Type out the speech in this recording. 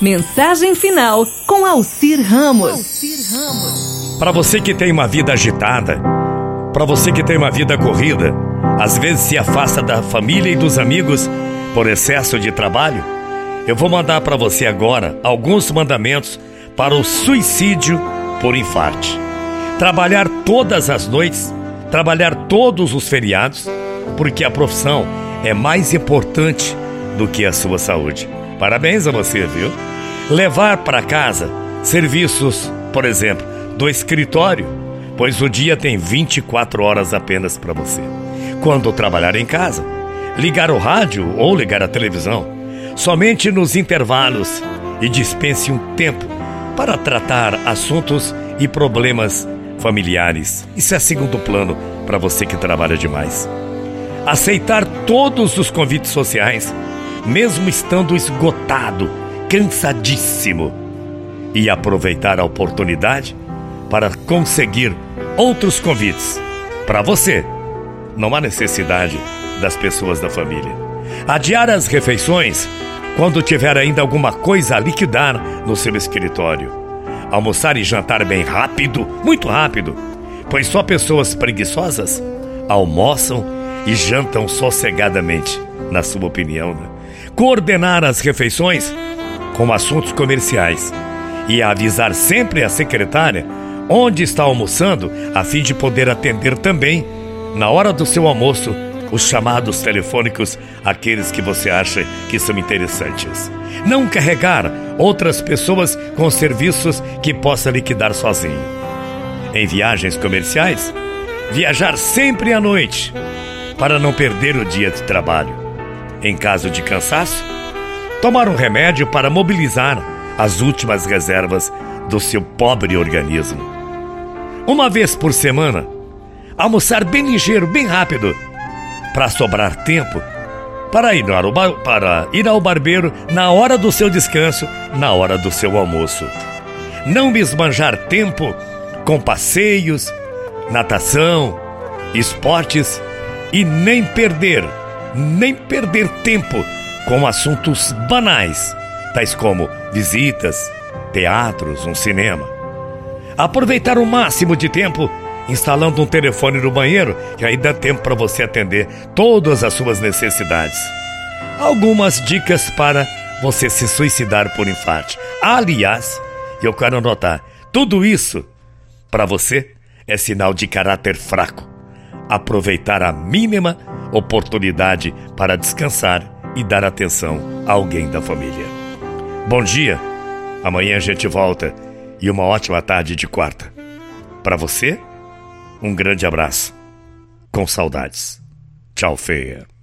Mensagem final com Alcir Ramos. Para você que tem uma vida agitada, para você que tem uma vida corrida, às vezes se afasta da família e dos amigos por excesso de trabalho, eu vou mandar para você agora alguns mandamentos para o suicídio por infarte. Trabalhar todas as noites, trabalhar todos os feriados, porque a profissão é mais importante do que a sua saúde. Parabéns a você, viu? Levar para casa serviços, por exemplo, do escritório, pois o dia tem 24 horas apenas para você. Quando trabalhar em casa, ligar o rádio ou ligar a televisão, somente nos intervalos e dispense um tempo para tratar assuntos e problemas familiares. Isso é segundo plano para você que trabalha demais. Aceitar todos os convites sociais, mesmo estando esgotado, cansadíssimo, e aproveitar a oportunidade para conseguir outros convites para você. Não há necessidade das pessoas da família. Adiar as refeições quando tiver ainda alguma coisa a liquidar no seu escritório. Almoçar e jantar bem rápido, muito rápido, pois só pessoas preguiçosas almoçam e jantam sossegadamente, na sua opinião. Né? Coordenar as refeições com assuntos comerciais e avisar sempre a secretária onde está almoçando, a fim de poder atender também, na hora do seu almoço, os chamados telefônicos, aqueles que você acha que são interessantes. Não carregar outras pessoas com serviços que possa liquidar sozinho. Em viagens comerciais, viajar sempre à noite, para não perder o dia de trabalho. Em caso de cansaço, tomar um remédio para mobilizar as últimas reservas do seu pobre organismo. Uma vez por semana, almoçar bem ligeiro, bem rápido, para sobrar tempo para ir, ao para ir ao barbeiro na hora do seu descanso, na hora do seu almoço. Não esbanjar tempo com passeios, natação, esportes e nem perder, nem perder tempo com assuntos banais, tais como visitas, teatros, um cinema. Aproveitar o máximo de tempo instalando um telefone no banheiro que aí dá tempo para você atender todas as suas necessidades. Algumas dicas para você se suicidar por infarte. Aliás, eu quero anotar, tudo isso para você é sinal de caráter fraco. Aproveitar a mínima oportunidade para descansar e dar atenção a alguém da família. Bom dia, amanhã a gente volta e uma ótima tarde de quarta. Para você, um grande abraço. Com saudades. Tchau, feia.